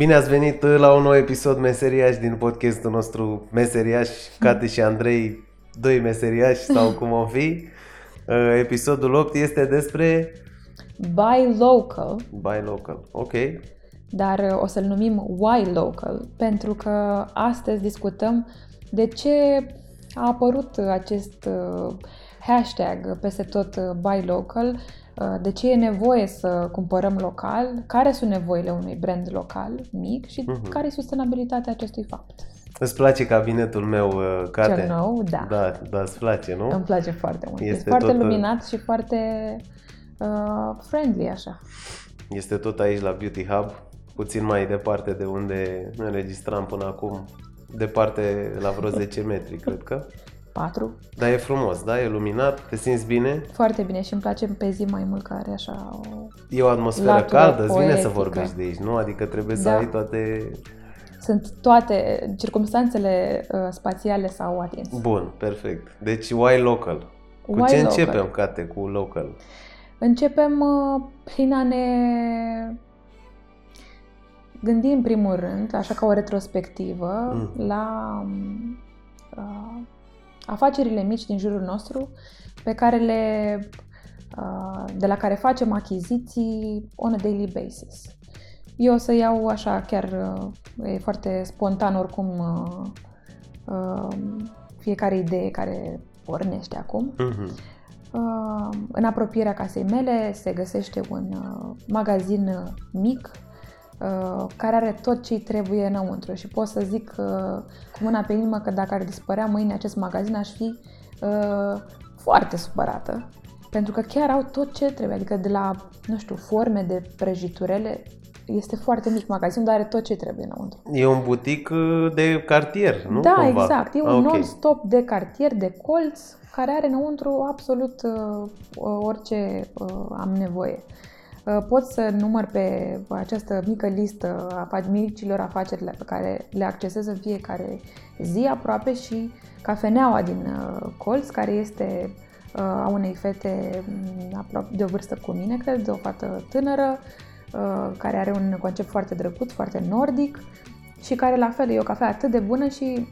Bine ați venit la un nou episod Meseriaș din podcastul nostru Meseriaș, Cate și Andrei, doi meseriași sau cum o fi. Uh, episodul 8 este despre... Buy local. Buy local, ok. Dar uh, o să-l numim Why Local, pentru că astăzi discutăm de ce a apărut acest uh, hashtag peste tot Buy Local, de ce e nevoie să cumpărăm local, care sunt nevoile unui brand local mic și uh-huh. care e sustenabilitatea acestui fapt. Îți place cabinetul meu, Cate? Cel nou, da. Da, da, îți place, nu? Îmi place foarte mult. Este, este foarte tot... luminat și foarte uh, friendly, așa. Este tot aici la Beauty Hub, puțin mai departe de unde înregistram până acum, departe la vreo 10 metri, cred că. 4. Da, e frumos, da? E luminat, te simți bine? Foarte bine și îmi place pe zi mai mult care așa o... E o atmosferă caldă, îți vine să vorbești de aici, nu? Adică trebuie da. să ai toate... Sunt toate circumstanțele uh, spațiale sau atins. Bun, perfect. Deci why local? Cu why ce local? începem, Cate, cu local? Începem uh, prin a ne gândi în primul rând, așa ca o retrospectivă, mm. la uh, afacerile mici din jurul nostru pe care le, uh, de la care facem achiziții on a daily basis. Eu o să iau așa, chiar uh, e foarte spontan oricum uh, fiecare idee care pornește acum. Mm-hmm. În apropierea casei mele se găsește un magazin mic care are tot ce trebuie înăuntru și pot să zic cu mâna pe inimă că dacă ar dispărea mâine acest magazin aș fi uh, foarte supărată pentru că chiar au tot ce trebuie, adică de la, nu știu, forme de prăjiturele, este foarte mic magazin, dar are tot ce trebuie înăuntru. E un butic de cartier, nu? Da, Cumva. exact. E un ah, okay. non-stop de cartier, de colț, care are înăuntru absolut uh, orice uh, am nevoie. Uh, pot să număr pe această mică listă a micilor afaceri pe care le accesez în fiecare zi aproape și cafeneaua din uh, colț, care este uh, a unei fete mm, de o vârstă cu mine, cred, de o fată tânără, care are un concept foarte drăguț, foarte nordic și care la fel e o cafea atât de bună și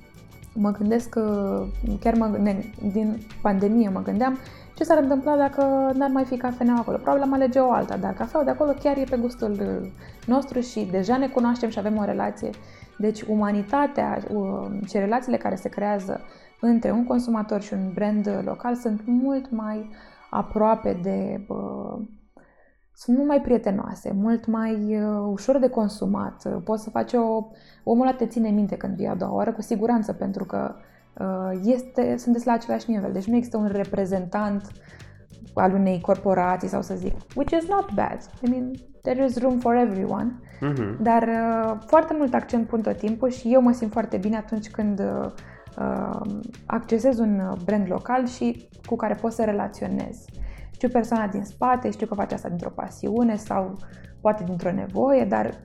mă gândesc că chiar mă, ne, din pandemie mă gândeam ce s-ar întâmpla dacă n-ar mai fi cafenea acolo? Probabil am alege o alta, dar cafeaua de acolo chiar e pe gustul uh, nostru și deja ne cunoaștem și avem o relație. Deci umanitatea uh, și relațiile care se creează între un consumator și un brand local sunt mult mai aproape de uh, sunt mult mai prietenoase, mult mai uh, ușor de consumat. Poți să faci o... Omul ăla te ține minte când vii a doua oară, cu siguranță, pentru că Uh, este, sunteți la același nivel. Deci nu există un reprezentant al unei corporații sau să zic, which is not bad. I mean, there is room for everyone. Mm-hmm. Dar uh, foarte mult accent pun tot timpul și eu mă simt foarte bine atunci când uh, accesez un brand local și cu care pot să relaționez. Știu persoana din spate, știu că face asta dintr-o pasiune sau poate dintr-o nevoie, dar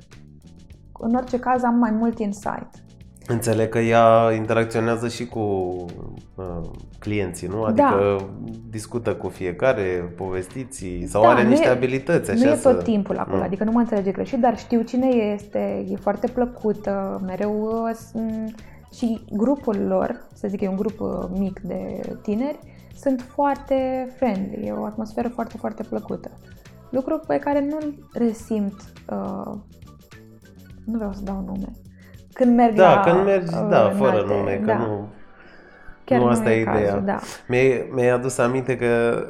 în orice caz am mai mult insight. Înțeleg că ea interacționează și cu uh, clienții, nu? Adică da. discută cu fiecare, povestiți sau da, are niște e, abilități. Așa nu e să... tot timpul acolo, mm. adică nu mă înțelege greșit, dar știu cine este, e foarte plăcută, mereu uh, și grupul lor, să zic e un grup uh, mic de tineri, sunt foarte friendly, e o atmosferă foarte, foarte plăcută. Lucru pe care nu-l resimt, uh, nu vreau să dau nume, când merg da, la... când mergi, da, fără alte, nume, că da. nu... Chiar nu asta e ideea. Cazul, da. Mi-ai, mi-ai adus aminte că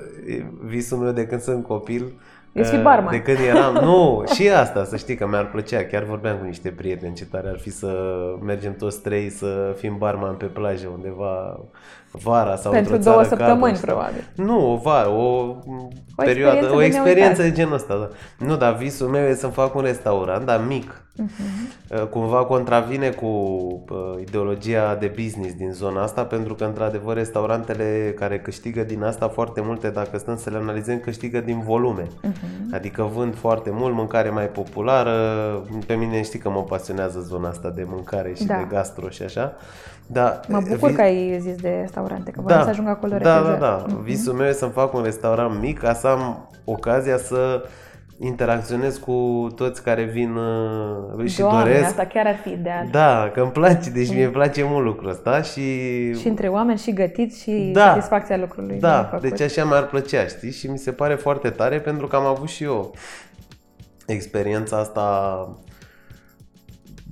visul meu de când sunt copil Ești uh, barman. De când eram, nu, și asta, să știi că mi-ar plăcea, chiar vorbeam cu niște prieteni ce tare ar fi să mergem toți trei să fim barman pe plajă undeva vara sau Pentru într-o două țară săptămâni, probabil. Nu, o vară, o, o perioadă, experiență o experiență de, de genul ăsta. Da. Nu, dar visul meu e să-mi fac un restaurant, dar mic. Uh-huh. Cumva contravine cu uh, ideologia de business din zona asta, pentru că, într-adevăr, restaurantele care câștigă din asta foarte multe, dacă stăm să le analizăm, câștigă din volume. Uh-huh. Adică vând foarte mult, mâncare mai populară. Pe mine știi că mă pasionează zona asta de mâncare și da. de gastro și așa. Da, mă bucur vi... că ai zis de restaurante, că vreau da, să ajung acolo da, repede. Da, da, da. Uh-huh. Visul meu e să-mi fac un restaurant mic ca să am ocazia să interacționez cu toți care vin uh, și Doamne, doresc. asta chiar ar fi ideal. Da, că îmi place, deci mie îmi place mult lucrul ăsta și... Și între oameni și gătit și da, satisfacția lucrului. Da, deci așa mi-ar plăcea, știi? Și mi se pare foarte tare pentru că am avut și eu experiența asta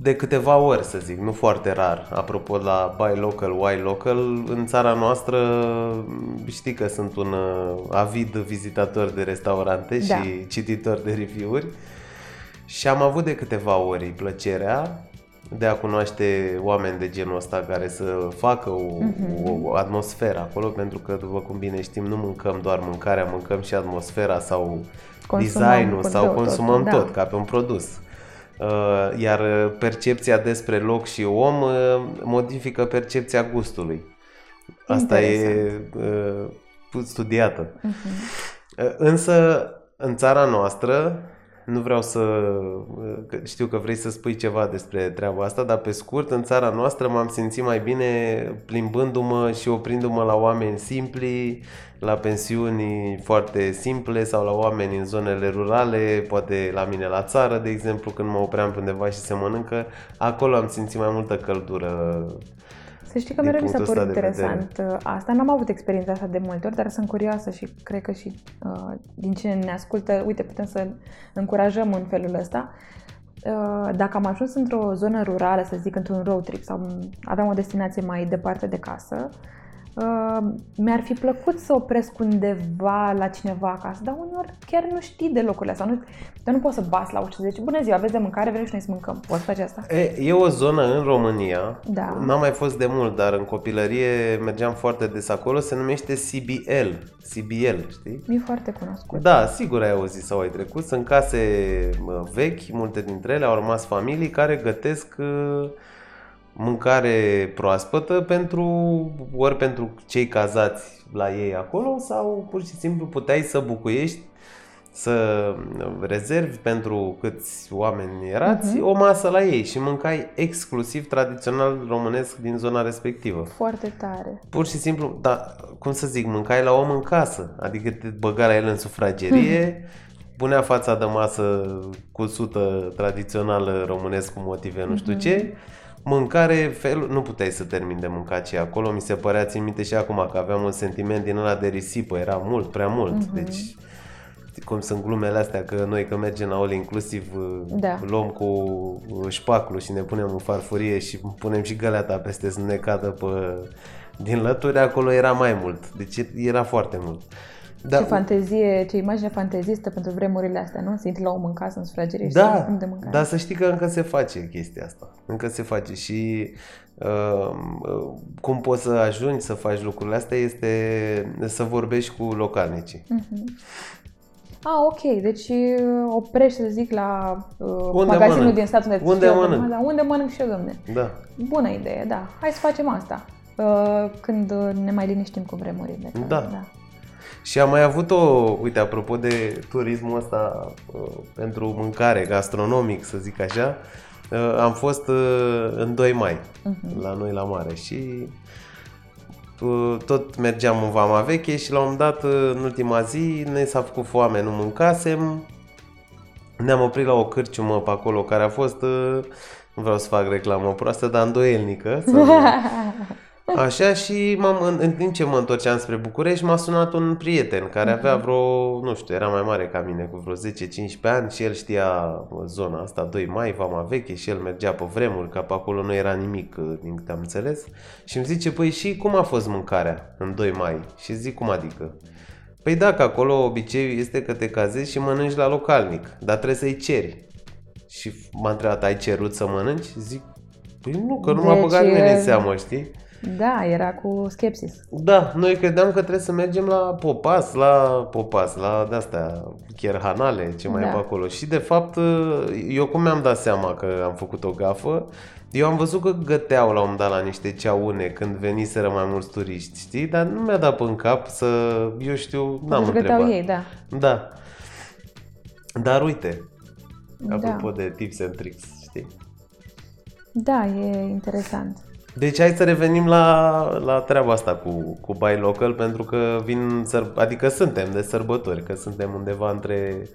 de câteva ori, să zic, nu foarte rar. Apropo la buy local, why local, în țara noastră știi că sunt un uh, avid vizitator de restaurante da. și cititor de review-uri și am avut de câteva ori plăcerea de a cunoaște oameni de genul ăsta care să facă o, uh-huh. o, o atmosferă acolo, pentru că, după cum bine știm, nu mâncăm doar mâncarea, mâncăm și atmosfera sau consumăm designul sau consumăm tot, tot da. ca pe un produs. Uh, iar percepția despre loc și om uh, modifică percepția gustului. Asta Interesant. e uh, studiată. Uh-huh. Însă, în țara noastră, nu vreau să... Știu că vrei să spui ceva despre treaba asta, dar pe scurt, în țara noastră m-am simțit mai bine plimbându-mă și oprindu-mă la oameni simpli, la pensiuni foarte simple sau la oameni în zonele rurale, poate la mine la țară, de exemplu, când mă opream pe undeva și se mănâncă, acolo am simțit mai multă căldură să știi că mereu mi s-a părut interesant vedere. asta. N-am avut experiența asta de multe ori, dar sunt curioasă și cred că și uh, din cine ne ascultă, uite, putem să încurajăm în felul ăsta. Uh, dacă am ajuns într-o zonă rurală, să zic, într-un road trip sau aveam o destinație mai departe de casă, uh, Uh, mi-ar fi plăcut să opresc undeva la cineva acasă, dar uneori chiar nu știi de locurile astea. Nu, dar nu poți să bas la ușă să zici, bună ziua, aveți de mâncare, vrem și noi să mâncăm. Poți face asta? E, e o zonă în România, da. n-am mai fost de mult, dar în copilărie mergeam foarte des acolo, se numește CBL. CBL, știi? Mi-e foarte cunoscut. Da, sigur ai auzit sau ai trecut. Sunt case vechi, multe dintre ele au rămas familii care gătesc uh, mâncare proaspătă pentru ori pentru cei cazați la ei acolo sau pur și simplu puteai să bucuiești să rezervi pentru câți oameni erați uh-huh. o masă la ei și mâncai exclusiv tradițional românesc din zona respectivă. Foarte tare. Pur și simplu, da, cum să zic, mâncai la om în casă, adică te băga la el în sufragerie, punea fața de masă cu sută tradițională românesc cu motive nu știu uh-huh. ce Mâncare, fel, nu puteai să termin de mâncat ce acolo. Mi se părea, țin minte și acum, că aveam un sentiment din ăla de risipă. Era mult, prea mult. Uh-huh. Deci, cum sunt glumele astea, că noi că mergem la all inclusiv, da. luăm cu șpaclu și ne punem în farfurie și punem și găleata peste să ne cadă pe din lături, acolo era mai mult. Deci era foarte mult. Da. Ce fantezie, ce imagine fantezistă pentru vremurile astea, nu? Să intri la om în casă, în sufragerie da, și să de mâncare. Da, să știi că încă se face chestia asta. Încă se face și uh, cum poți să ajungi să faci lucrurile astea este să vorbești cu localnicii. Uh-huh. Ah, ok. Deci uh, oprești, să zic, la uh, unde magazinul mănânc? din stat unde Unde mănânc? Da, unde mănânc și eu, domne. Da. Bună idee, da. Hai să facem asta. Uh, când ne mai liniștim cu vremurile. Da. da. Și am mai avut o, uite, apropo de turismul ăsta uh, pentru mâncare, gastronomic, să zic așa, uh, am fost uh, în 2 mai, uh-huh. la noi la mare și uh, tot mergeam în Vama Veche și la un moment dat, uh, în ultima zi, ne s-a făcut foame, nu mâncasem, ne-am oprit la o cârciumă pe acolo care a fost, uh, nu vreau să fac reclamă proastă, dar îndoielnică. Sau... Așa și m-am, în, în timp ce mă întorceam spre București, m-a sunat un prieten care avea mhm. vreo, nu știu, era mai mare ca mine, cu vreo 10-15 ani și el știa zona asta, 2 mai, Vama Veche și el mergea pe vremuri, ca pe acolo nu era nimic, din câte am înțeles. Și îmi zice, păi și cum a fost mâncarea în 2 mai? Și zic, cum adică? Păi dacă acolo obiceiul este că te cazezi și mănânci la localnic, dar trebuie să-i ceri. Și m-a întrebat, ai cerut să mănânci? Zic, păi nu, că nu deci, m-a băgat nimeni în seamă, știi? Da, era cu skepsis. Da, noi credeam că trebuie să mergem la Popas, la Popas, la de-astea, Hanale, ce mai da. e pe acolo. Și de fapt, eu cum mi-am dat seama că am făcut o gafă, eu am văzut că găteau la un dat la niște ceaune când veniseră mai mulți turiști, știi? Dar nu mi-a dat în cap să, eu știu, n-am deci întrebat. ei, da. Da. Dar uite, da. apropo de tips and tricks, știi? Da, e interesant. Deci hai să revenim la, la treaba asta cu, cu Buy Local, pentru că vin, săr- adică suntem de sărbători, că suntem undeva între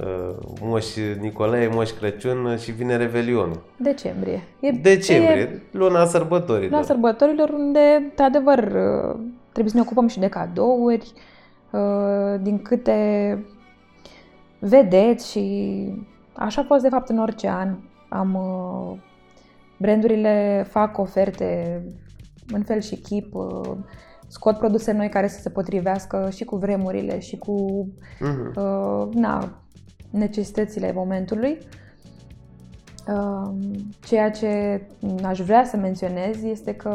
uh, Moș Nicolae, Moș Crăciun și vine Revelionul. Decembrie. E, Decembrie, e luna sărbătorilor. Luna sărbătorilor unde, de adevăr, uh, trebuie să ne ocupăm și de cadouri, uh, din câte vedeți și așa a fost de fapt în orice an. Am brandurile fac oferte în fel și chip, scot produse noi care să se potrivească și cu vremurile și cu uh-huh. uh, na, necesitățile momentului. Uh, ceea ce aș vrea să menționez este că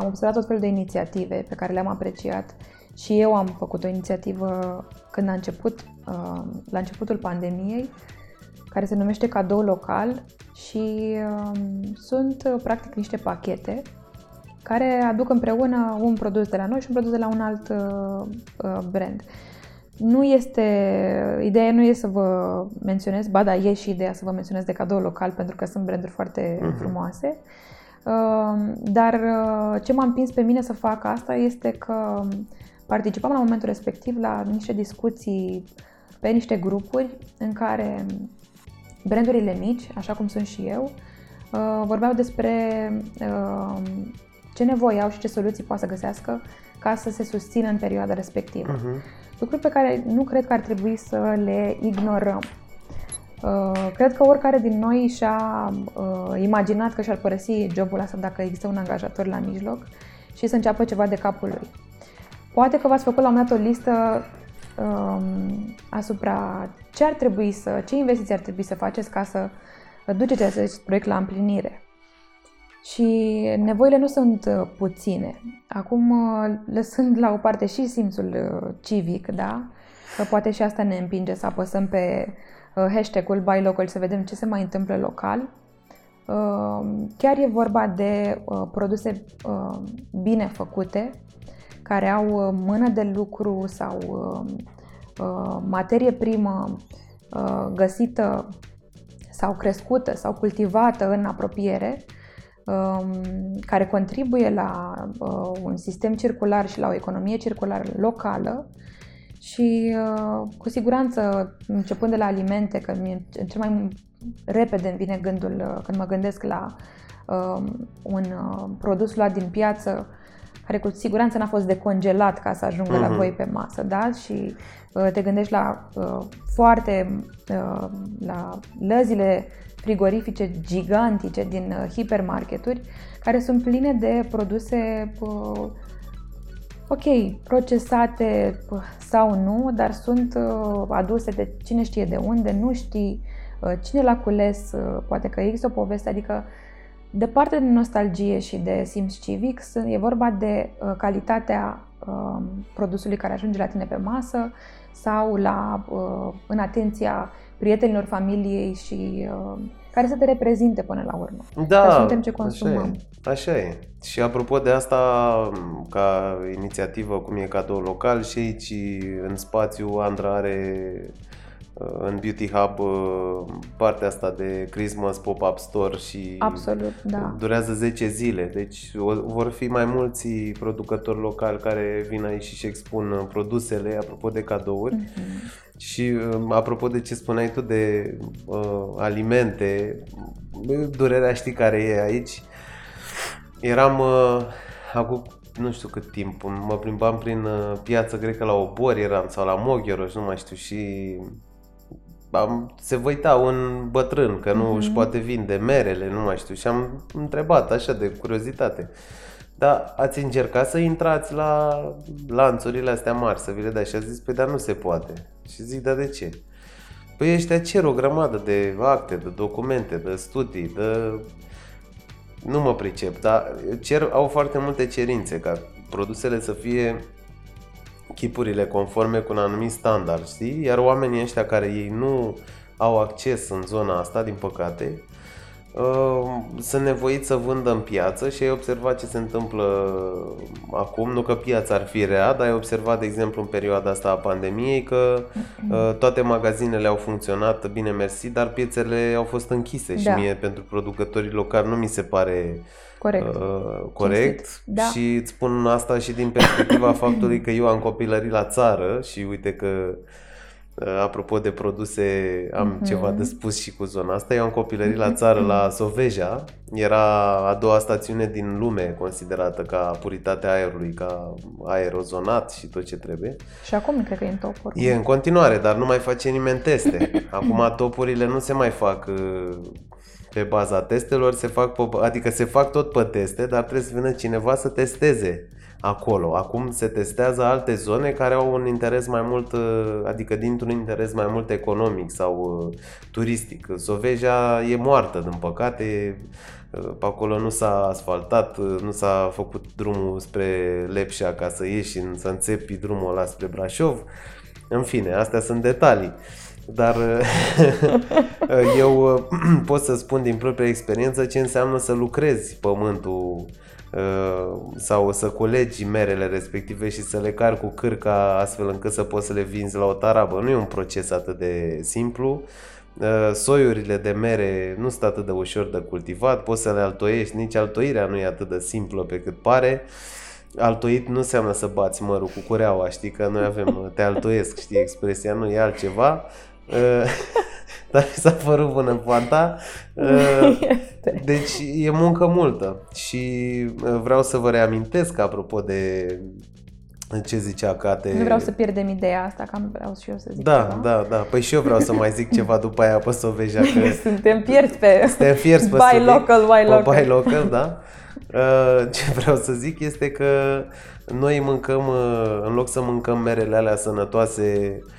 am observat tot felul de inițiative pe care le-am apreciat și eu am făcut o inițiativă când a început, uh, la începutul pandemiei, care se numește Cadou Local și uh, sunt uh, practic niște pachete care aduc împreună un produs de la noi și un produs de la un alt uh, uh, brand. Nu este, ideea nu e să vă menționez, ba da, e și ideea să vă menționez de cadou local pentru că sunt branduri foarte uh-huh. frumoase. Uh, dar uh, ce m-a împins pe mine să fac asta este că participam la momentul respectiv la niște discuții pe niște grupuri în care brandurile mici, așa cum sunt și eu, uh, vorbeau despre uh, ce nevoie au și ce soluții poate să găsească ca să se susțină în perioada respectivă. Uh-huh. Lucruri pe care nu cred că ar trebui să le ignorăm. Uh, cred că oricare din noi și-a uh, imaginat că și-ar părăsi jobul ăsta dacă există un angajator la mijloc și să înceapă ceva de capul lui. Poate că v-ați făcut la un moment dat o listă um, asupra ce ar trebui să, ce investiții ar trebui să faceți ca să duceți acest proiect la împlinire. Și nevoile nu sunt uh, puține. Acum, uh, lăsând la o parte și simțul uh, civic, da? Că poate și asta ne împinge să apăsăm pe hashtag-ul Buy Local să vedem ce se mai întâmplă local. Chiar e vorba de produse bine făcute, care au mână de lucru sau materie primă găsită sau crescută sau cultivată în apropiere, Um, care contribuie la uh, un sistem circular și la o economie circulară locală și uh, cu siguranță, începând de la alimente, că mie cel mai repede îmi vine gândul uh, când mă gândesc la um, un produs luat din piață care cu siguranță n-a fost decongelat ca să ajungă uh-huh. la mhm. voi pe masă, da? Și uh, te gândești la uh, foarte uh, la lăzile frigorifice gigantice din uh, hipermarketuri care sunt pline de produse uh, ok, procesate uh, sau nu, dar sunt aduse de cine știe de unde, nu știi cine l-a cules, poate că există o poveste, adică departe de nostalgie și de simț civic, e vorba de calitatea produsului care ajunge la tine pe masă sau la, în atenția prietenilor familiei și uh, care să te reprezinte până la urmă. Da, că suntem ce consumăm. Așa e. Așa e. Și apropo de asta, ca inițiativă, cum e cadou local, și aici în spațiu Andra are în Beauty Hub uh, partea asta de Christmas Pop-Up Store și Absolut, da. durează 10 zile. Deci vor fi mai mulți producători locali care vin aici și expun produsele apropo de cadouri. Mm-hmm. Și um, apropo de ce spuneai tu de uh, alimente, durerea știi care e aici. Eram uh, acum nu știu cât timp, mă plimbam prin uh, piață grecă la Obor eram sau la Mogheroș, nu mai știu și am, se văita un bătrân că nu mm-hmm. își poate vinde merele, nu mai știu, și am întrebat așa de curiozitate. Dar ați încercat să intrați la lanțurile astea mari, să vi le dai și a zis, păi dar nu se poate. Și zic, dar de ce? Păi ăștia cer o grămadă de acte, de documente, de studii, de... Nu mă pricep, dar cer, au foarte multe cerințe ca produsele să fie chipurile conforme cu un anumit standard, știi? Iar oamenii ăștia care ei nu au acces în zona asta, din păcate, uh, sunt nevoiți să vândă în piață și ai observat ce se întâmplă acum, nu că piața ar fi rea, dar ai observat, de exemplu, în perioada asta a pandemiei că uh, toate magazinele au funcționat bine mersi, dar piețele au fost închise da. și mie pentru producătorii locali nu mi se pare Corect. Uh, corect. Da. Și îți spun asta și din perspectiva faptului că eu am copilărit la țară și uite că apropo de produse, am mm-hmm. ceva de spus și cu zona asta. Eu am copilărit la țară, la Soveja. Era a doua stațiune din lume considerată ca puritatea aerului, ca aerozonat și tot ce trebuie. Și acum cred că e în top E în continuare, dar nu mai face nimeni teste. Acum topurile nu se mai fac pe baza testelor, se fac, adică se fac tot pe teste, dar trebuie să vină cineva să testeze acolo. Acum se testează alte zone care au un interes mai mult, uh, adică dintr-un interes mai mult economic sau uh, turistic. Soveja e moartă, din păcate, uh, pe acolo nu s-a asfaltat, nu s-a făcut drumul spre Lepșa ca să ieși, să înțepi drumul ăla spre Brașov. În fine, astea sunt detalii. Dar eu pot să spun din propria experiență ce înseamnă să lucrezi pământul Uh, sau să colegi merele respective și să le car cu cârca astfel încât să poți să le vinzi la o tarabă. Nu e un proces atât de simplu. Uh, soiurile de mere nu sunt atât de ușor de cultivat, poți să le altoiești, nici altoirea nu e atât de simplă pe cât pare. Altoit nu înseamnă să bați mărul cu cureaua, știi că noi avem, te altoiesc, știi expresia, nu e altceva. Uh, dar mi s-a părut bună poanta. Deci e muncă multă și uh, vreau să vă reamintesc apropo de ce zicea Cate. Nu vreau să pierdem ideea asta, că vreau și eu să zic Da, ceva. da, da. Păi și eu vreau să mai zic ceva după aia pe Soveja. Că Suntem pierzi pe... Suntem fierți pe Buy local, buy local. Buy local, da. Uh, ce vreau să zic este că noi mâncăm, uh, în loc să mâncăm merele alea sănătoase Uh,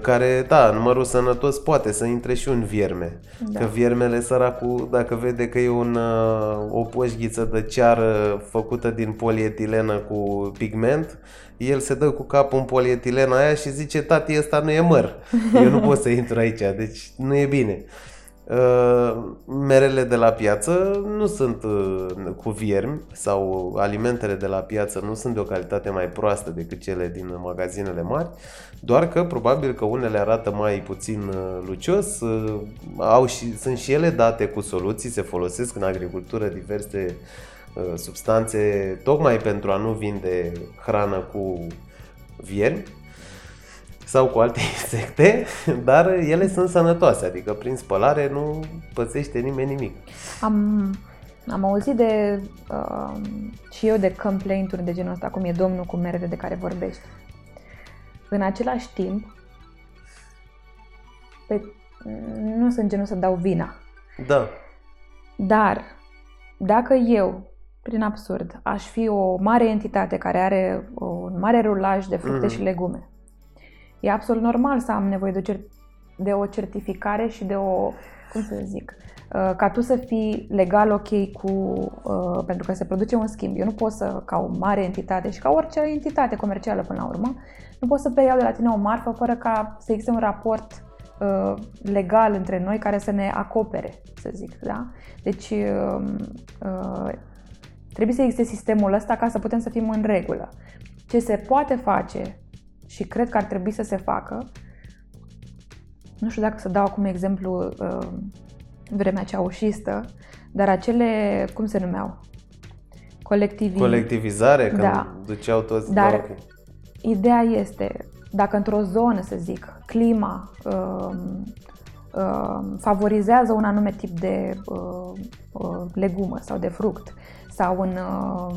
care, da, numărul sănătos poate să intre și un vierme. Da. Că viermele săracul, dacă vede că e un, uh, o poșghiță de ceară făcută din polietilenă cu pigment, el se dă cu capul în polietilena aia și zice, tati, ăsta nu e măr. Eu nu pot să intru aici, deci nu e bine. Uh, merele de la piață nu sunt uh, cu viermi sau alimentele de la piață nu sunt de o calitate mai proastă decât cele din magazinele mari, doar că probabil că unele arată mai puțin uh, lucios, au și, sunt și ele date cu soluții, se folosesc în agricultură diverse substanțe tocmai pentru a nu vinde hrană cu viermi sau cu alte insecte, dar ele sunt sănătoase, adică prin spălare nu pățește nimeni nimic. Am, am auzit de uh, și eu de complaint-uri de genul ăsta, cum e domnul cu merele de care vorbești. În același timp, pe, nu sunt genul să dau vina. Da. Dar, dacă eu, prin absurd, aș fi o mare entitate care are un mare rulaj de fructe mm-hmm. și legume E absolut normal să am nevoie de o, cer- de o certificare și de o, cum să zic, uh, ca tu să fii legal ok cu, uh, pentru că se produce un schimb. Eu nu pot să, ca o mare entitate și ca orice entitate comercială până la urmă, nu pot să preiau de la tine o marfă fără ca să existe un raport uh, legal între noi care să ne acopere, să zic, da? Deci um, trebuie să existe sistemul ăsta ca să putem să fim în regulă. Ce se poate face și cred că ar trebui să se facă. Nu știu dacă să dau acum exemplu uh, vremea ceaușistă, dar acele, cum se numeau? Colectivi... Colectivizare, când da. duceau toți Dar ideea este, dacă într-o zonă, să zic, clima uh, uh, favorizează un anume tip de uh, uh, legumă sau de fruct sau un uh,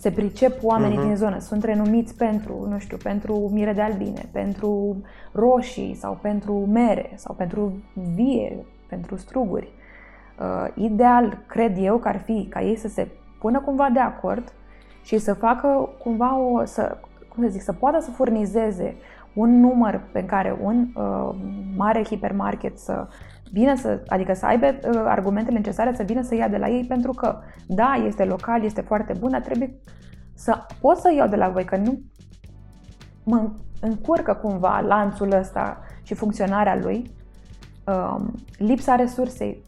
se pricep oamenii uh-huh. din zonă, sunt renumiți pentru, nu știu, pentru mire de albine, pentru roșii sau pentru mere sau pentru vie, pentru struguri. Uh, ideal, cred eu, că ar fi ca ei să se pună cumva de acord și să facă cumva o, să, cum să zic, să poată să furnizeze un număr pe care un uh, mare hipermarket să vină să, adică să aibă uh, argumentele necesare să vină să ia de la ei pentru că, da, este local, este foarte bun, dar trebuie să pot să iau de la voi, că nu mă încurcă cumva lanțul ăsta și funcționarea lui, uh, lipsa resursei.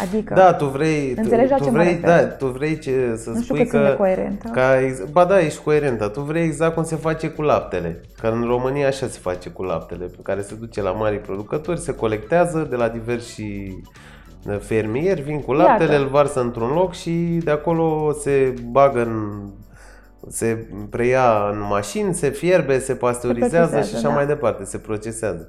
Adică, da, tu vrei, înțelegi tu, tu ce vrei, da, tu vrei ce, să nu spui că, că, coerentă. Ca, ba da, ești coerentă. Tu vrei exact cum se face cu laptele. Că în România așa se face cu laptele, pe care se duce la mari producători, se colectează de la diversi uh, fermieri, vin cu laptele, Iată. îl varsă într-un loc și de acolo se bagă în se preia în mașini, se fierbe, se pasteurizează se și așa da. mai departe, se procesează.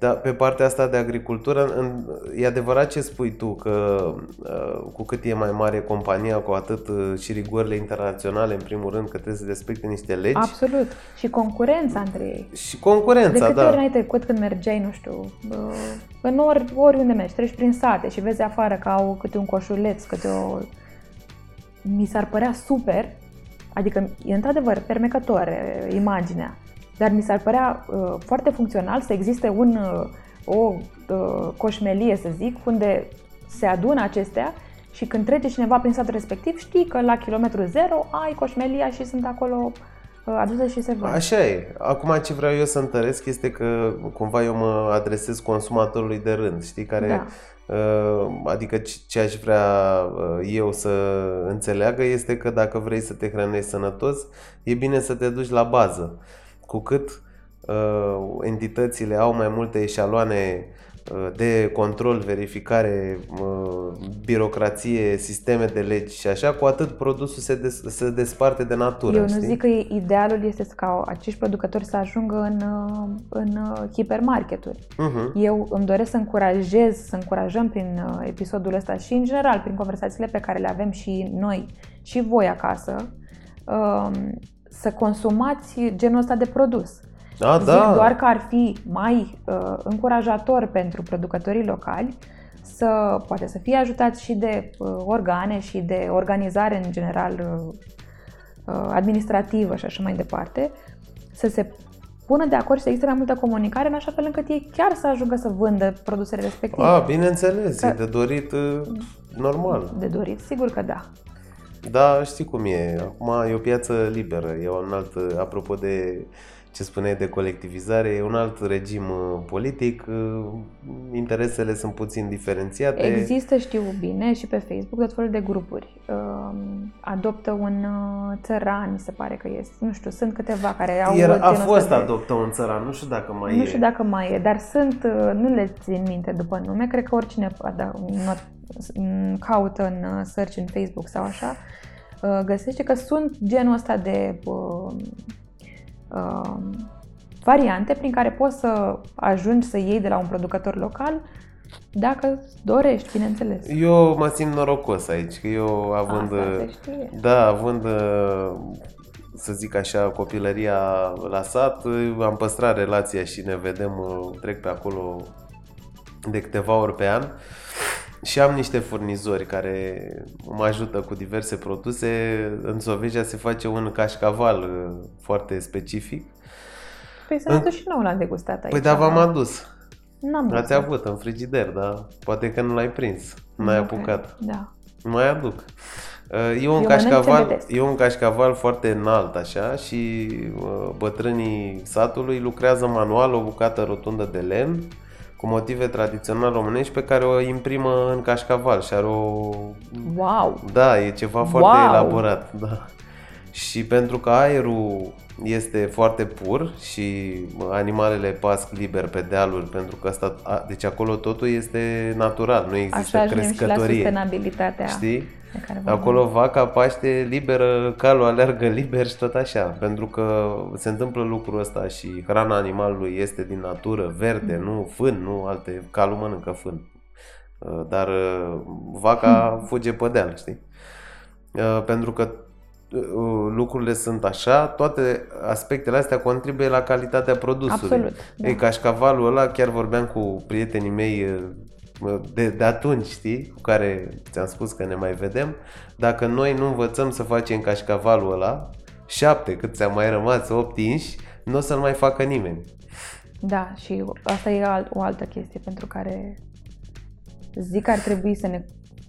Dar pe partea asta de agricultură, în, e adevărat ce spui tu, că uh, cu cât e mai mare compania, cu atât uh, și rigorile internaționale, în primul rând, că trebuie să respecte niște legi. Absolut. Și concurența între ei. Și concurența, de câte da. ori n-ai trecut când mergeai, nu știu, uh, în ori, oriunde mergi, treci prin sate și vezi afară că au câte un coșuleț, câte o... Mi s-ar părea super, adică e într-adevăr fermecător imaginea, dar mi s-ar părea uh, foarte funcțional să existe un, uh, o uh, coșmelie, să zic, unde se adună acestea și când trece cineva prin satul respectiv, știi că la kilometru zero ai coșmelia și sunt acolo uh, aduse și se văd. Așa e. Acum ce vreau eu să întăresc este că cumva eu mă adresez consumatorului de rând, știi, care da. Uh, adică ce aș vrea uh, eu să înțeleagă este că dacă vrei să te hrănești sănătos, e bine să te duci la bază cu cât uh, entitățile au mai multe eșaloane uh, de control, verificare, uh, birocrație, sisteme de legi și așa, cu atât produsul se, des, se desparte de natură. Eu nu știi? zic că idealul este ca acești producători să ajungă în, uh, în uh, hipermarketuri. Uh-huh. Eu îmi doresc să încurajez, să încurajăm prin uh, episodul ăsta și în general prin conversațiile pe care le avem și noi și voi acasă, um, să consumați genul ăsta de produs. Da, Zic da. doar că ar fi mai uh, încurajator pentru producătorii locali să poate să fie ajutați și de uh, organe și de organizare în general uh, uh, administrativă și așa mai departe, să se pună de acord și să existe mai multă comunicare în așa fel încât ei chiar să ajungă să vândă produsele respective. A, bineînțeles, că... e de dorit uh, normal. De dorit, sigur că da. Da, știi cum e. Acum e o piață liberă. E un alt, apropo de ce spuneai de colectivizare, e un alt regim uh, politic, uh, interesele sunt puțin diferențiate. Există, știu bine, și pe Facebook tot felul de grupuri. Um, adoptă un uh, țăran, mi se pare că este. Nu știu, sunt câteva care au... Era, a fost de... adoptă un țăran, nu știu dacă mai nu e. Nu știu dacă mai e, dar sunt, nu le țin minte după nume, cred că oricine da, caută în search în Facebook sau așa, găsește că sunt genul ăsta de uh, variante prin care poți să ajungi să iei de la un producător local dacă dorești, bineînțeles. Eu mă simt norocos aici, că eu având, da, având să zic așa, copilăria la sat, am păstrat relația și ne vedem, trec pe acolo de câteva ori pe an și am niște furnizori care mă ajută cu diverse produse. În Sovejea se face un cașcaval uh, foarte specific. Păi să ne și nouă l-am degustat aici. Păi da, v-am adus. N-am L-ați avut în frigider, dar poate că nu l-ai prins. Nu ai okay. apucat. Da. Mai aduc. Uh, e un, cașcaval, e un cașcaval foarte înalt așa și uh, bătrânii satului lucrează manual o bucată rotundă de lemn cu motive tradiționale românești pe care o imprimă în cașcaval și are o... Wow! Da, e ceva foarte wow. elaborat, da. Și pentru că aerul este foarte pur și animalele pasc liber pe dealuri, pentru că asta, deci acolo totul este natural, nu există Așa crescătorie. Așa și la sustenabilitatea. Știi? Acolo vaca paște liberă, calul aleargă liber și tot așa. Pentru că se întâmplă lucrul ăsta și hrana animalului este din natură, verde, mm. nu fân, nu alte. Calul mănâncă fân. Uh, dar uh, vaca mm. fuge pe deal, știi? Uh, pentru că lucrurile sunt așa, toate aspectele astea contribuie la calitatea produsului. Absolut. Da. E cașcavalul ăla, chiar vorbeam cu prietenii mei de, de atunci, știi, cu care ți-am spus că ne mai vedem, dacă noi nu învățăm să facem cașcavalul ăla, șapte, cât ți-a mai rămas, opt inși, nu o să-l mai facă nimeni. Da, și asta e alt, o altă chestie pentru care zic că ar trebui să ne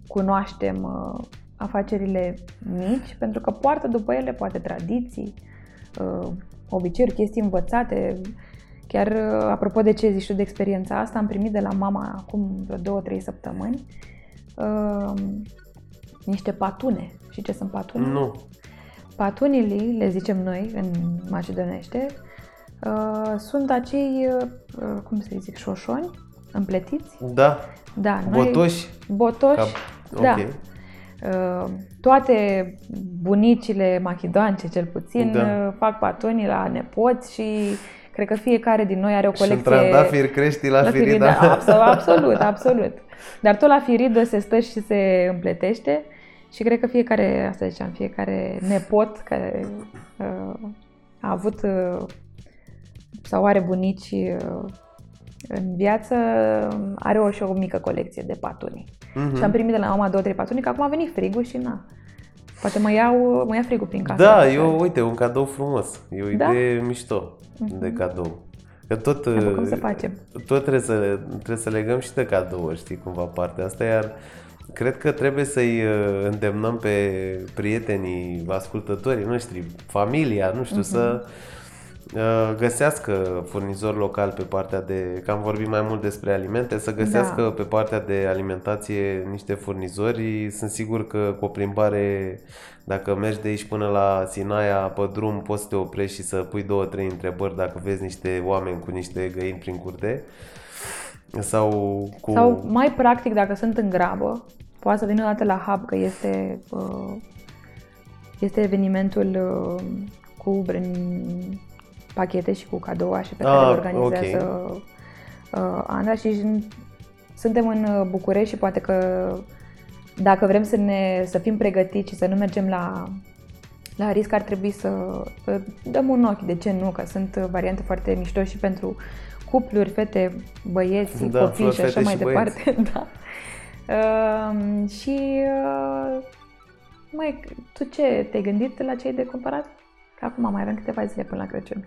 cunoaștem uh, afacerile mici, pentru că poartă după ele poate tradiții, uh, obiceiuri, chestii învățate, Chiar uh, apropo de ce zici tu de experiența asta, am primit de la mama acum vreo două, trei săptămâni uh, niște patune. Și ce sunt patune? Nu. Patunile, le zicem noi în macedonește, uh, sunt acei, uh, uh cum să zic, șoșoni împletiți. Da. Da. Noi, botoși. Botoși. Ca... Da. Okay. Uh, toate bunicile machidoance, cel puțin, da. Uh, fac patoni la nepoți și cred că fiecare din noi are o colecție... Și trandafir crești la, la firida. firida. Absolut, absolut, absolut. Dar tot la firidă se stă și se împletește și cred că fiecare, asta ziceam, fiecare nepot care uh, a avut uh, sau are bunici uh, în viață, are o și o mică colecție de patuni. Uh-huh. Și am primit de la mama două, trei patuni, că acum a venit frigul și na. Poate mă iau, mă ia frigul prin casă. Da, eu, uite, un cadou frumos. E o da? idee mișto uh-huh. de cadou. Că tot, cum să facem. tot trebuie, să, trebuie să legăm și de cadouri, știi, cumva partea asta, iar cred că trebuie să-i uh, îndemnăm pe prietenii, ascultătorii noștri, familia, nu știu, uh-huh. să Uh, găsească furnizori local pe partea de, că am vorbit mai mult despre alimente, să găsească da. pe partea de alimentație niște furnizori. Sunt sigur că cu o plimbare, dacă mergi de aici până la Sinaia pe drum, poți să te oprești și să pui două, trei întrebări dacă vezi niște oameni cu niște găini prin curte. Sau, cu... sau mai practic, dacă sunt în grabă, poate să vină o dată la hub, că este, uh, este evenimentul uh, cu pachete și cu cadouașe pe ah, care le organizează okay. uh, Andra și suntem în uh, București și poate că dacă vrem să, ne, să fim pregătiți și să nu mergem la, la risc, ar trebui să uh, dăm un ochi. De ce nu? Că sunt variante foarte mișto și pentru cupluri, fete, băieți, da, copii și așa mai și departe. da. Uh, și uh, mai, tu ce, te-ai gândit la ce ai de cumpărat? Acum mai avem câteva zile până la Crăciun.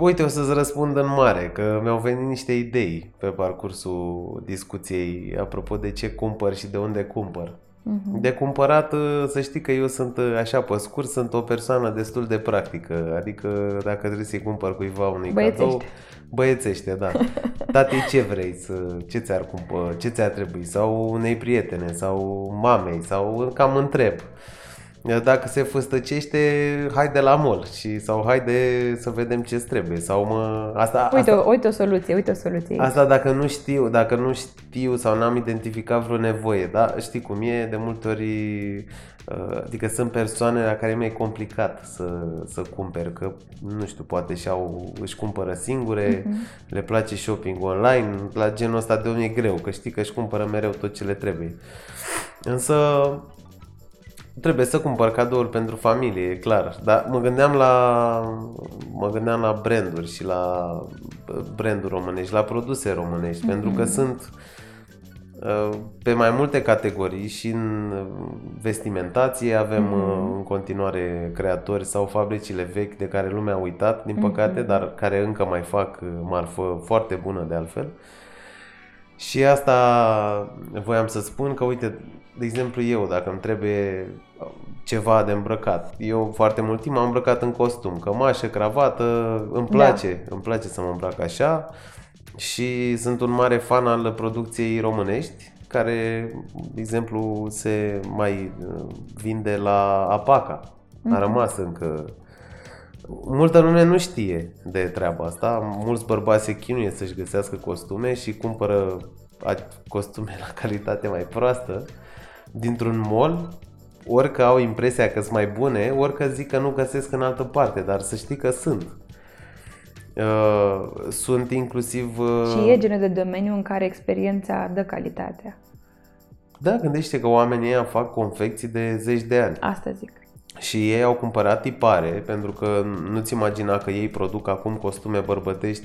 Uite, o să-ți răspund în mare, că mi-au venit niște idei pe parcursul discuției apropo de ce cumpăr și de unde cumpăr. Uh-huh. De cumpărat, să știi că eu sunt, așa pe scurt, sunt o persoană destul de practică. Adică dacă trebuie să-i cumpăr cuiva unui băiețește. cadou, băiețește, da. Tati, ce vrei? Să, ce ți-ar cumpăr? Ce ți-ar trebui? Sau unei prietene? Sau mamei? Sau cam întreb. Dacă se făstăcește, hai de la mol și sau hai de să vedem ce trebuie sau mă asta Uite, asta, uite o soluție, uite o soluție. Asta dacă nu știu, dacă nu știu sau n-am identificat vreo nevoie, da? Știi cum e, de multe ori uh, adică sunt persoane la care mi-e complicat să, să cumperi, că nu știu, poate și-au, își cumpără singure, uh-huh. le place shopping online, la genul ăsta de om e greu, că știi că își cumpără mereu tot ce le trebuie. Însă Trebuie să cumpăr cadouri pentru familie, e clar. Dar mă gândeam la mă gândeam la branduri și la branduri românești, la produse românești, mm-hmm. pentru că sunt uh, pe mai multe categorii și în vestimentație avem mm-hmm. în continuare creatori sau fabricile vechi de care lumea a uitat, din păcate, mm-hmm. dar care încă mai fac marfă foarte bună de altfel. Și asta voiam să spun că, uite, de exemplu eu, dacă îmi trebuie ceva de îmbrăcat. Eu foarte mult timp am îmbrăcat în costum, cămașă, cravată, îmi da. place, da. îmi place să mă îmbrac așa și sunt un mare fan al producției românești care, de exemplu, se mai uh, vinde la Apaca. A mhm. rămas încă Multă lume nu știe de treaba asta. Mulți bărbați se chinuie să-și găsească costume și cumpără costume la calitate mai proastă dintr-un mall ori că au impresia că sunt mai bune, ori că zic că nu găsesc în altă parte, dar să știi că sunt. Uh, sunt inclusiv... Uh... Și e genul de domeniu în care experiența dă calitatea. Da, gândește că oamenii ăia fac confecții de zeci de ani. Asta zic. Și ei au cumpărat tipare, pentru că nu-ți imagina că ei produc acum costume bărbătești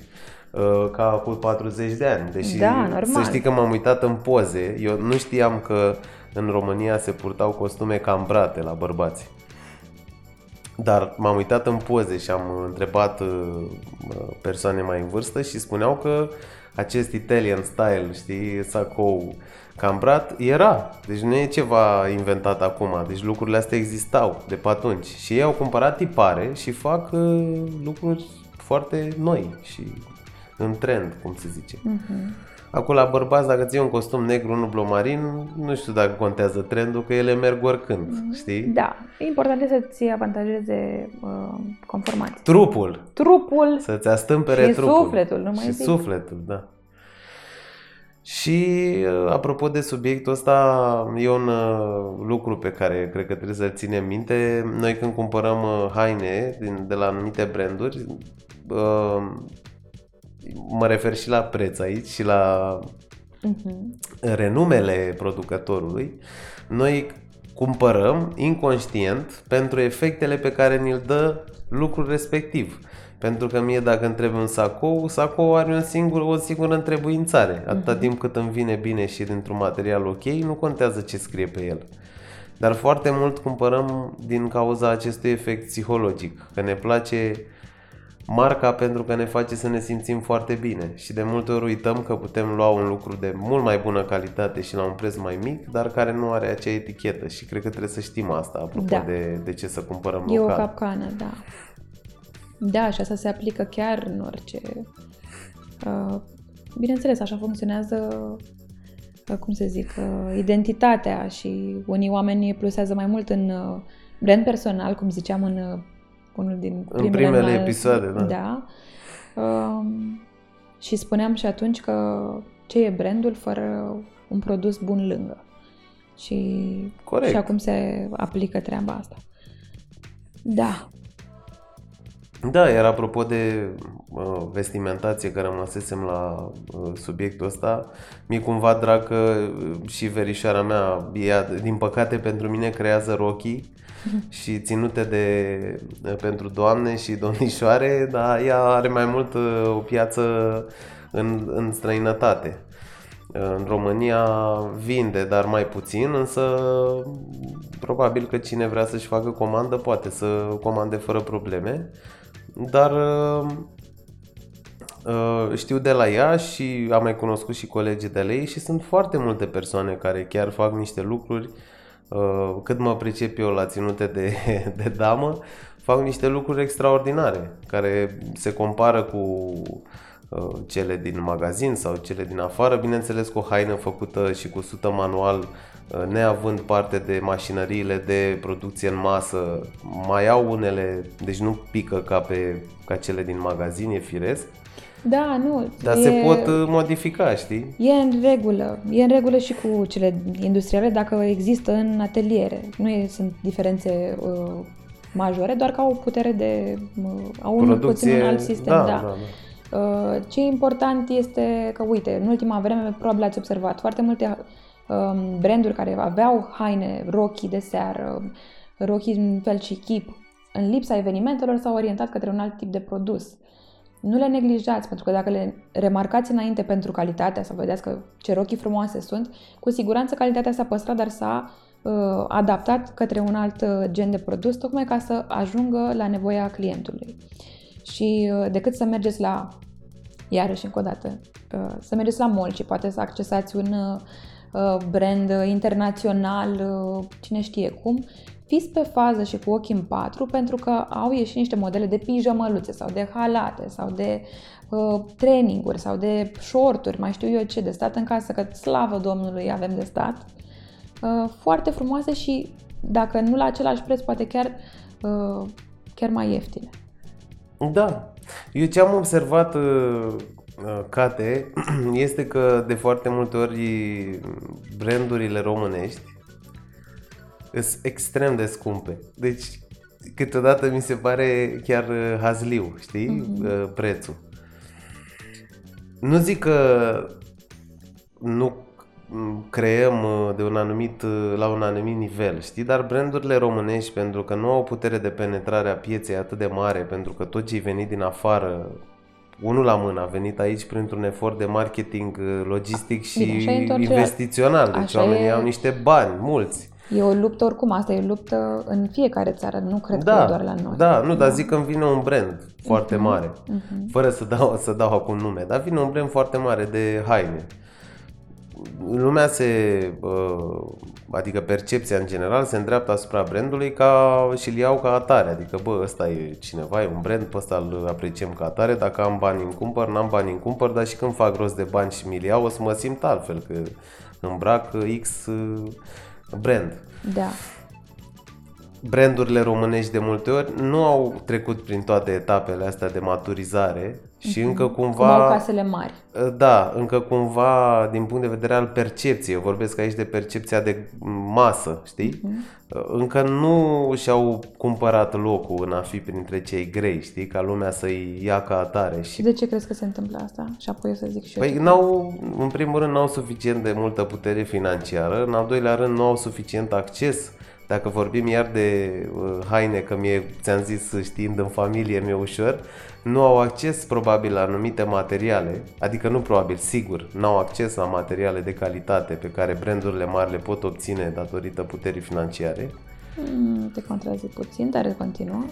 uh, ca cu 40 de ani. Deși da, normal. să știi că m-am uitat în poze, eu nu știam că în România se purtau costume cambrate la bărbați. Dar m-am uitat în poze și am întrebat uh, persoane mai în vârstă și spuneau că acest Italian style, știi, sacou cambrat, era. Deci nu e ceva inventat acum. Deci lucrurile astea existau de pe atunci. Și ei au cumpărat tipare și fac uh, lucruri foarte noi și în trend, cum se zice. Uh-huh. Acum la bărbați, dacă ții un costum negru, nu blomarin, nu știu dacă contează trendul, că ele merg oricând, mm, știi? Da. E important să-ți avantajeze uh, conformația. Trupul. Trupul. Să-ți astâmpere și trupul. sufletul, nu mai Și zic. sufletul, da. Și uh, apropo de subiectul ăsta, e un uh, lucru pe care cred că trebuie să-l ținem minte. Noi când cumpărăm uh, haine din, de la anumite branduri, mă refer și la preț aici și la uh-huh. renumele producătorului, noi cumpărăm inconștient pentru efectele pe care ni-l dă lucrul respectiv. Pentru că mie dacă îmi trebuie un sacou, sacou are un singur, o singură întrebuințare. Atâta uh-huh. timp cât îmi vine bine și dintr-un material ok, nu contează ce scrie pe el. Dar foarte mult cumpărăm din cauza acestui efect psihologic, că ne place marca pentru că ne face să ne simțim foarte bine și de multe ori uităm că putem lua un lucru de mult mai bună calitate și la un preț mai mic, dar care nu are acea etichetă și cred că trebuie să știm asta apropo da. de, de ce să cumpărăm e local. E o capcană, da. Da, și asta se aplică chiar în orice... Uh, bineînțeles, așa funcționează, uh, cum să zic, uh, identitatea și unii oameni plusează mai mult în brand personal, cum ziceam în unul din primele, în primele mai, episoade. Da. da. Uh, și spuneam și atunci că ce e brandul fără un produs bun lângă. Și, Corect. și acum se aplică treaba asta. Da, da, iar apropo de uh, vestimentație, că rămăsesem la uh, subiectul ăsta, mi-e cumva drag că uh, și verișoara mea, ea, din păcate pentru mine, creează rochii și ținute de, uh, pentru doamne și domnișoare, dar ea are mai mult uh, o piață în, în străinătate. În România vinde, dar mai puțin, însă probabil că cine vrea să-și facă comandă poate să comande fără probleme. Dar uh, uh, știu de la ea și am mai cunoscut și colegii de la ei și sunt foarte multe persoane care chiar fac niște lucruri uh, cât mă pricep eu la ținute de, de damă, fac niște lucruri extraordinare care se compară cu cele din magazin sau cele din afară, bineînțeles cu o haină făcută și cu sută manual Uh, neavând parte de mașinăriile de producție în masă, mai au unele, deci nu pică ca, pe, ca cele din magazin, e firesc. Da, nu. Dar e, se pot uh, modifica, știi? E în regulă. E în regulă și cu cele industriale dacă există în ateliere. Nu e, sunt diferențe uh, majore, doar că au o putere de... Uh, au un Producție, puțin un alt sistem. Da, da. da, da. Uh, ce important este că, uite, în ultima vreme, probabil ați observat, foarte multe Um, branduri care aveau haine, rochii de seară, rochii în fel și chip, în lipsa evenimentelor s-au orientat către un alt tip de produs. Nu le neglijați, pentru că dacă le remarcați înainte pentru calitatea, să vedeți că ce rochii frumoase sunt, cu siguranță calitatea s-a păstrat, dar s-a uh, adaptat către un alt uh, gen de produs, tocmai ca să ajungă la nevoia clientului. Și uh, decât să mergeți la, iarăși încă o dată, uh, să mergeți la mall și poate să accesați un uh, Uh, brand internațional, uh, cine știe cum, fiți pe fază și cu ochii în patru pentru că au ieșit niște modele de pijamăluțe sau de halate sau de uh, traininguri sau de shorturi, mai știu eu ce, de stat în casă, că slavă Domnului avem de stat, uh, foarte frumoase și dacă nu la același preț, poate chiar, uh, chiar mai ieftine. Da. Eu ce am observat uh, Uh, Cate, este că de foarte multe ori brandurile românești sunt extrem de scumpe. Deci câteodată mi se pare chiar uh, hazliu, știi, uh-huh. prețul. Nu zic că nu creăm de un anumit, la un anumit nivel, știi? Dar brandurile românești, pentru că nu au putere de penetrare a pieței atât de mare, pentru că tot ce venit din afară unul la mână a venit aici printr-un efort de marketing uh, logistic și Bine, investițional. Deci așa oamenii e... au niște bani, mulți. E o luptă oricum, asta e o luptă în fiecare țară, nu cred da, că e doar la noi. Da, nu, da. dar zic că îmi vine un brand foarte uh-huh, mare, uh-huh. fără să dau, să dau acum nume, dar vine un brand foarte mare de haine lumea se, adică percepția în general se îndreaptă asupra brandului ca și îl iau ca atare, adică bă, ăsta e cineva, e un brand, pe ăsta îl apreciem ca atare, dacă am bani în cumpăr, n-am bani în cumpăr, dar și când fac rost de bani și mi iau, o să mă simt altfel, că îmbrac X brand. Da. Brandurile românești de multe ori nu au trecut prin toate etapele astea de maturizare și mm-hmm. încă cumva... Cum au casele mari. Da, încă cumva din punct de vedere al percepției, vorbesc aici de percepția de masă, știi? Mm-hmm. Încă nu și-au cumpărat locul în a fi printre cei grei, știi? Ca lumea să-i ia ca atare. Și de ce crezi că se întâmplă asta? Și apoi o să zic și păi eu. N-au, în primul rând n-au suficient de multă putere financiară, în al doilea rând nu au suficient acces dacă vorbim iar de uh, haine, că mie, ți-am zis, știind în familie, mi-e ușor, nu au acces probabil la anumite materiale, adică nu probabil, sigur, nu au acces la materiale de calitate pe care brandurile mari le pot obține datorită puterii financiare. Mm, te contrazic puțin, dar continuă.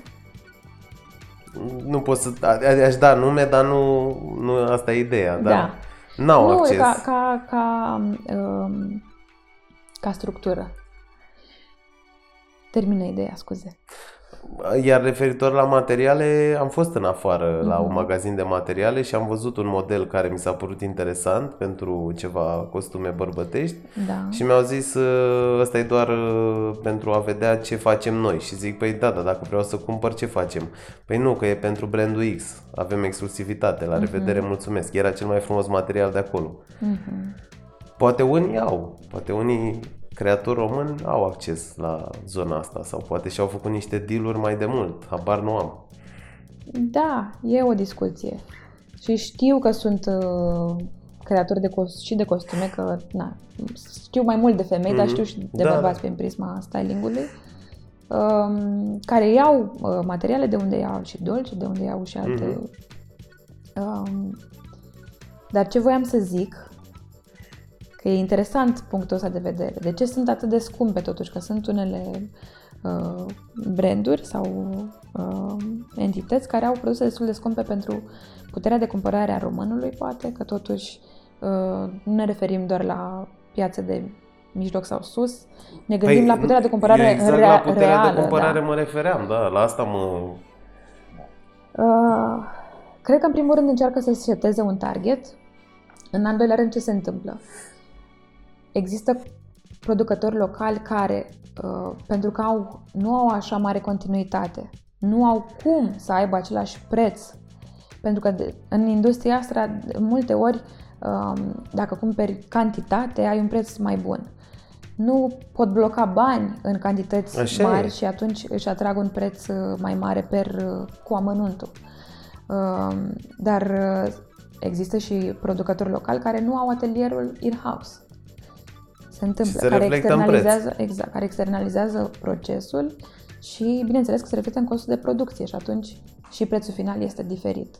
Nu pot să... Aș da nume, dar nu, nu asta e ideea, da. da. N-au nu, acces. Ca, ca, ca, um, ca structură. Termină ideea, scuze. Iar referitor la materiale, am fost în afară mm-hmm. la un magazin de materiale și am văzut un model care mi s-a părut interesant pentru ceva costume bărbătești da. și mi-au zis ă, ăsta e doar ă, pentru a vedea ce facem noi și zic păi da, da, dacă vreau să cumpăr ce facem? Păi nu, că e pentru brandul X, avem exclusivitate, la mm-hmm. revedere, mulțumesc, era cel mai frumos material de acolo. Mm-hmm. Poate unii au, poate unii creatori români au acces la zona asta sau poate și-au făcut niște dealuri mai de mult, habar nu am. Da, e o discuție. Și știu că sunt uh, creatori de cost- și de costume, că na, știu mai mult de femei, mm-hmm. dar mhm. știu și de da, bărbați da. prin prisma stylingului, um, care iau uh, materiale de unde iau și dolce, de unde iau și alte... Mm-hmm. Um, dar ce voiam să zic Că e interesant punctul ăsta de vedere. De ce sunt atât de scumpe totuși? Că sunt unele uh, branduri sau uh, entități care au produse destul de scumpe pentru puterea de cumpărare a românului, poate, că totuși uh, nu ne referim doar la piață de mijloc sau sus, ne gândim păi, la puterea de cumpărare exact rea- la puterea reală, de cumpărare da. mă refeream, da, la asta mă... Uh, cred că în primul rând încearcă să seteze un target, în al doilea rând ce se întâmplă? Există producători locali care, uh, pentru că au, nu au așa mare continuitate, nu au cum să aibă același preț. Pentru că în industria asta, de multe ori, um, dacă cumperi cantitate, ai un preț mai bun. Nu pot bloca bani în cantități Așa mari e. și atunci își atrag un preț uh, mai mare per uh, cu amănuntul. Um, dar există și producători locali care nu au atelierul in-house se întâmplă, se care externalizează, exact, care externalizează procesul și, bineînțeles, că se reflectă în costul de producție și atunci și prețul final este diferit.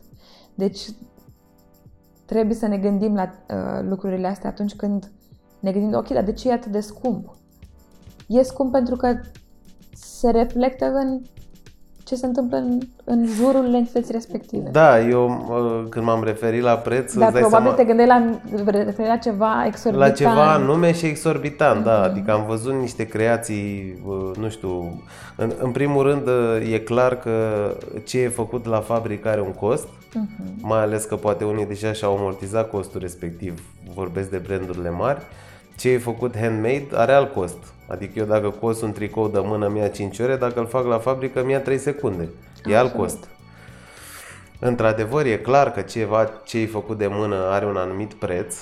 Deci, trebuie să ne gândim la uh, lucrurile astea atunci când ne gândim, ok, dar de ce e atât de scump? E scump pentru că se reflectă în ce se întâmplă în, în jurul entității respective. Da, eu când m-am referit la preț... Dar probabil seama, te gândeai la, referi la ceva exorbitant. La ceva nume și exorbitant, mm-hmm. da. Mhm. Adică am văzut niște creații, nu știu... În, în primul rând, e clar că ce e făcut la fabrică are un cost, mm-hmm. mai ales că poate unii deja și-au amortizat costul respectiv. Vorbesc de brandurile mari. Ce e făcut handmade are alt cost Adică eu dacă cos un tricou de mână mi-a 5 ore, dacă îl fac la fabrică mi-a 3 secunde. E alt cost. Într-adevăr, e clar că ceva ce e făcut de mână are un anumit preț,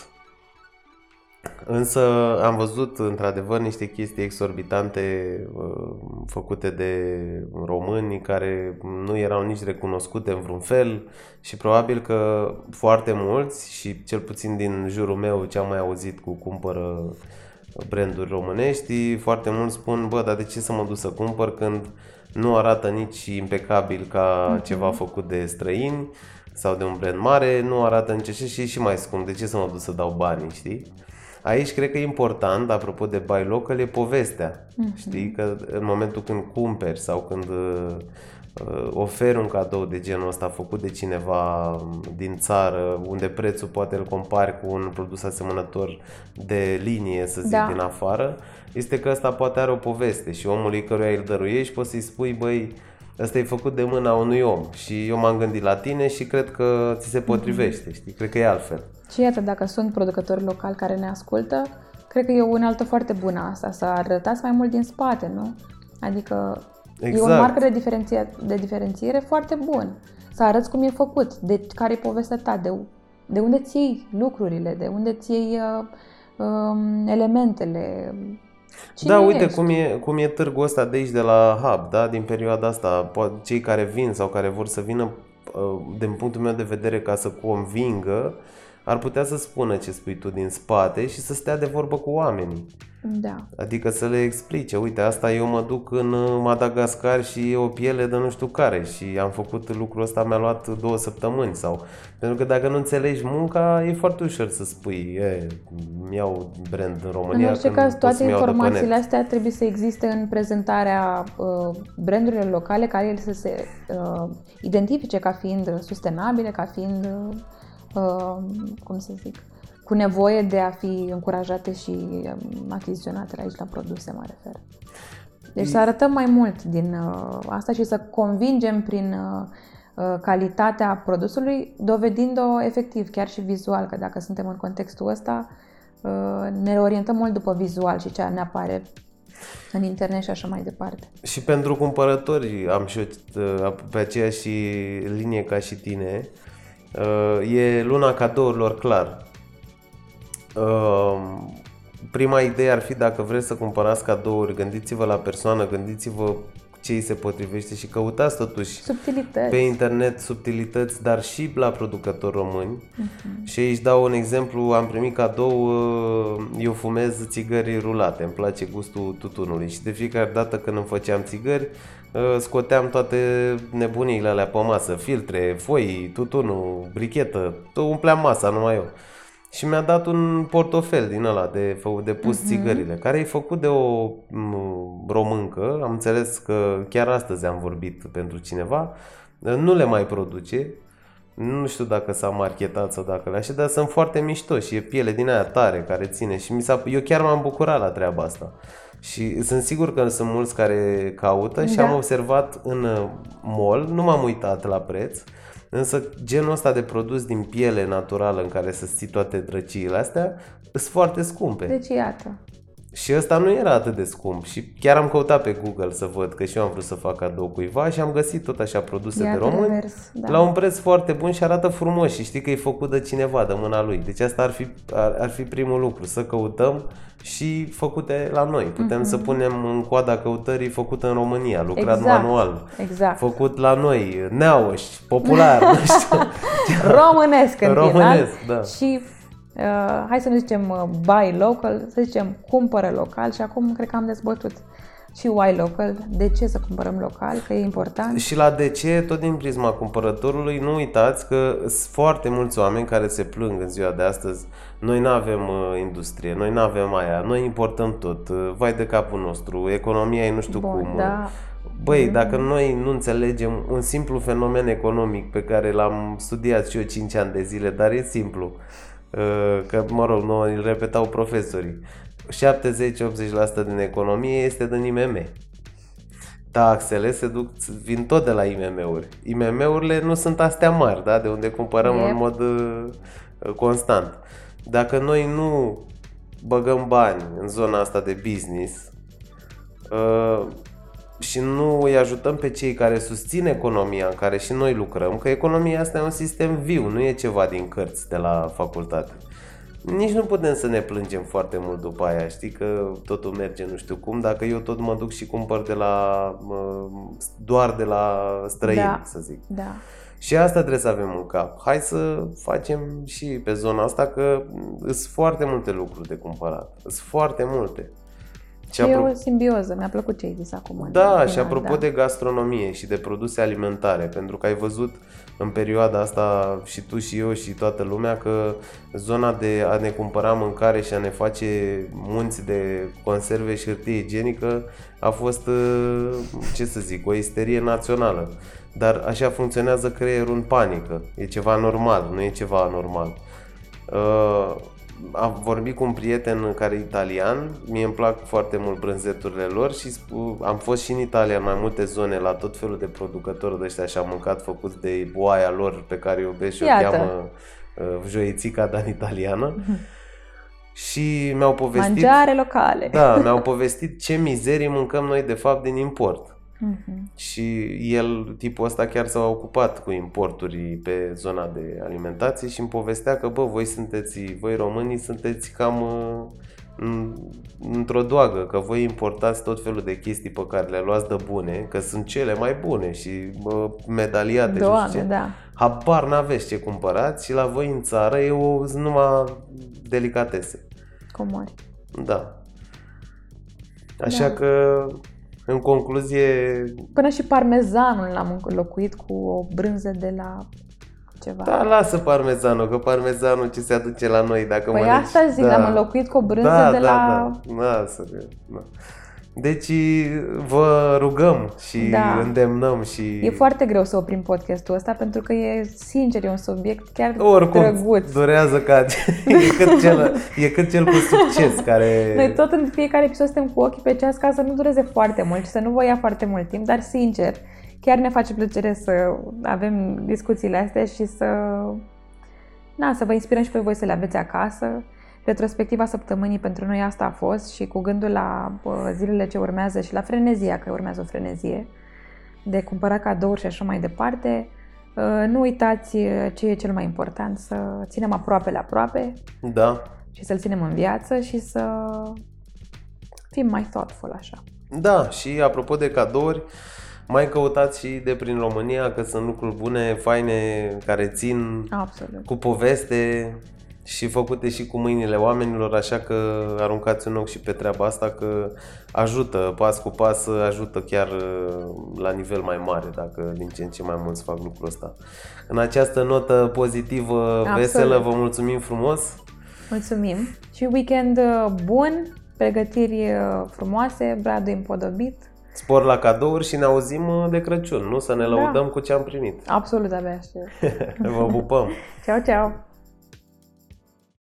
însă am văzut într-adevăr niște chestii exorbitante uh, făcute de români care nu erau nici recunoscute în vreun fel și probabil că foarte mulți și cel puțin din jurul meu ce am mai auzit cu cumpără branduri românești, foarte mulți spun, bă, dar de ce să mă duc să cumpăr când nu arată nici impecabil ca mm-hmm. ceva făcut de străini sau de un brand mare, nu arată nici așa și e și mai scump, de ce să mă duc să dau bani, știi? Aici cred că e important, apropo de buy local, e povestea. Mm-hmm. Știi? Că în momentul când cumperi sau când Uh, oferi un cadou de genul ăsta făcut de cineva din țară, unde prețul poate îl compari cu un produs asemănător de linie, să zic, da. din afară, este că ăsta poate are o poveste și omului căruia îl dăruiești poți să-i spui, băi, ăsta e făcut de mâna unui om și eu m-am gândit la tine și cred că ți se potrivește, mm-hmm. știi? Cred că e altfel. Și iată, dacă sunt producători locali care ne ascultă, cred că e o unealtă foarte bună asta, să arătați mai mult din spate, nu? Adică Exact. E un exact. marker de, diferenție, de diferențiere foarte bun. Să arăți cum e făcut, de care e povestea ta, de, de unde ți iei lucrurile, de unde ți iei uh, uh, elementele, Cine da, uite cum e, cum e târgul ăsta de aici, de la Hub, da? din perioada asta. Cei care vin sau care vor să vină, uh, din punctul meu de vedere, ca să convingă, ar putea să spună ce spui tu din spate și să stea de vorbă cu oamenii. Da. Adică să le explice, uite, asta eu mă duc în uh, Madagascar și e o piele de nu știu care și am făcut lucrul ăsta, mi-a luat două săptămâni sau... Pentru că dacă nu înțelegi munca, e foarte ușor să spui, e, iau brand în România. În orice caz, toate informațiile astea trebuie să existe în prezentarea uh, brandurilor locale care ele să se uh, identifice ca fiind sustenabile, ca fiind, uh, uh cum să zic, cu nevoie de a fi încurajate și um, achiziționate aici la produse, mă refer. Deci să arătăm mai mult din uh, asta și să convingem prin uh, uh, calitatea produsului, dovedind-o efectiv, chiar și vizual, că dacă suntem în contextul ăsta, ne orientăm mult după vizual și ce ne apare în internet și așa mai departe. Și pentru cumpărători am și eu pe aceeași linie ca și tine. E luna cadourilor clar. Ehm, prima idee ar fi dacă vreți să cumpărați cadouri, gândiți-vă la persoană, gândiți-vă ce îi se potrivește și căutați totuși subtilități. pe internet subtilități, dar și la producători români. Uh-huh. Și aici dau un exemplu, am primit cadou, uh, eu fumez țigări rulate, îmi place gustul tutunului și de fiecare dată când îmi făceam țigări, uh, scoteam toate nebunile alea pe masă, filtre, foi, tutunul, brichetă, umpleam masa numai eu. Și mi-a dat un portofel din ăla de, de pus uh-huh. țigările, care e făcut de o româncă, am înțeles că chiar astăzi am vorbit pentru cineva, nu le mai produce, nu știu dacă s-a marketat sau dacă le așa, dar sunt foarte mișto și e piele din aia tare care ține și mi s-a, eu chiar m-am bucurat la treaba asta. Și sunt sigur că sunt mulți care caută și da. am observat în mall, nu m-am uitat la preț, Însă genul ăsta de produs din piele naturală în care să ții toate drăciile astea sunt foarte scumpe. Deci iată. Și ăsta nu era atât de scump și chiar am căutat pe Google să văd că și eu am vrut să fac cadou cuiva și am găsit tot așa produse Iată de români revers, da. la un preț foarte bun și arată frumos și știi că e făcut de cineva, de mâna lui. Deci asta ar fi, ar, ar fi primul lucru, să căutăm și făcute la noi. Putem mm-hmm. să punem în coada căutării făcută în România, lucrat exact. manual, exact. făcut la noi, neauș, popular, nu știu. Românesc în Românesc, final. da. Și uh, hai să nu zicem uh, buy local, să zicem cumpără local și acum cred că am dezbătut și why local, de ce să cumpărăm local, că e important. Și la de ce, tot din prisma cumpărătorului, nu uitați că sunt foarte mulți oameni care se plâng în ziua de astăzi, noi nu avem uh, industrie, noi nu avem aia, noi importăm tot, uh, vai de capul nostru, economia e nu știu Bun, cum. Da. Băi, mm. dacă noi nu înțelegem un simplu fenomen economic pe care l-am studiat și eu 5 ani de zile, dar e simplu, Uh, că, mă rog, nu îl repetau profesorii. 70-80% din economie este din IMM. Taxele se duc, vin tot de la IMM-uri. IMM-urile nu sunt astea mari, da? de unde cumpărăm yep. în mod uh, constant. Dacă noi nu băgăm bani în zona asta de business, uh, și nu îi ajutăm pe cei care susțin economia în care și noi lucrăm, că economia asta e un sistem viu, nu e ceva din cărți de la facultate. Nici nu putem să ne plângem foarte mult după aia, știi că totul merge nu știu cum, dacă eu tot mă duc și cumpăr de la, doar de la străini, da, să zic. Da. Și asta trebuie să avem în cap. Hai să facem și pe zona asta că sunt foarte multe lucruri de cumpărat. Sunt foarte multe. Și e o simbioză, mi-a plăcut ce ai zis acum. Da, și apropo da. de gastronomie și de produse alimentare, pentru că ai văzut în perioada asta și tu și eu și toată lumea că zona de a ne cumpăra mâncare și a ne face munți de conserve și hârtie igienică a fost, uh, ce să zic, o isterie națională. Dar așa funcționează creierul în panică. E ceva normal, nu e ceva anormal. Uh, am vorbit cu un prieten care e italian, mie îmi plac foarte mult brânzeturile lor și am fost și în Italia în mai multe zone la tot felul de producători de ăștia și am mâncat făcuți de boaia lor pe care o iubesc și o cheamă uh, joițica dan italiană. Și mi-au povestit... Mangiare locale. Da, mi-au povestit ce mizerii mâncăm noi de fapt din import. Uh-huh. Și el, tipul ăsta, chiar s-a ocupat cu importuri pe zona de alimentație și îmi povestea că, bă, voi sunteți, voi românii sunteți cam uh, într-o doagă, că voi importați tot felul de chestii pe care le luați de bune, că sunt cele mai bune și bă, medaliate Doamne, și ce. da. Habar n-aveți ce cumpărați și la voi în țară e o numai delicatese. Comori. Da. Așa da. că în concluzie... Până și parmezanul l-am înlocuit cu o brânză de la ceva. Da, lasă parmezanul, că parmezanul ce se aduce la noi dacă păi mănânci. asta zic, da. l-am înlocuit cu o brânză da, de da, la... Da, da, lasă, da. Deci vă rugăm și da. îndemnăm și... E foarte greu să oprim podcastul ăsta pentru că e, sincer, e un subiect chiar Oricum, drăguț. durează ca... e, cât cel, e cât cel cu succes care... Noi tot în fiecare episod suntem cu ochii pe ceas ca să nu dureze foarte mult și să nu vă ia foarte mult timp, dar sincer, chiar ne face plăcere să avem discuțiile astea și să... Na, să vă inspirăm și pe voi să le aveți acasă Retrospectiva săptămânii pentru noi asta a fost și cu gândul la zilele ce urmează și la frenezia, că urmează o frenezie, de cumpăra cadouri și așa mai departe, ă, nu uitați ce e cel mai important, să ținem aproape la aproape da. și să-l ținem în viață și să fim mai thoughtful așa. Da, și apropo de cadouri, mai căutați și de prin România, că sunt lucruri bune, faine, care țin Absolut. cu poveste și făcute și cu mâinile oamenilor, așa că aruncați un ochi și pe treaba asta că ajută, pas cu pas, ajută chiar uh, la nivel mai mare dacă din ce în ce mai mulți fac lucrul ăsta. În această notă pozitivă, Absolut. veselă, vă mulțumim frumos! Mulțumim și weekend uh, bun, pregătiri uh, frumoase, bradul împodobit. Spor la cadouri și ne auzim de Crăciun, nu? Să ne da. lăudăm da. cu ce am primit. Absolut, abia aștept. Vă pupăm! ceau, ceau!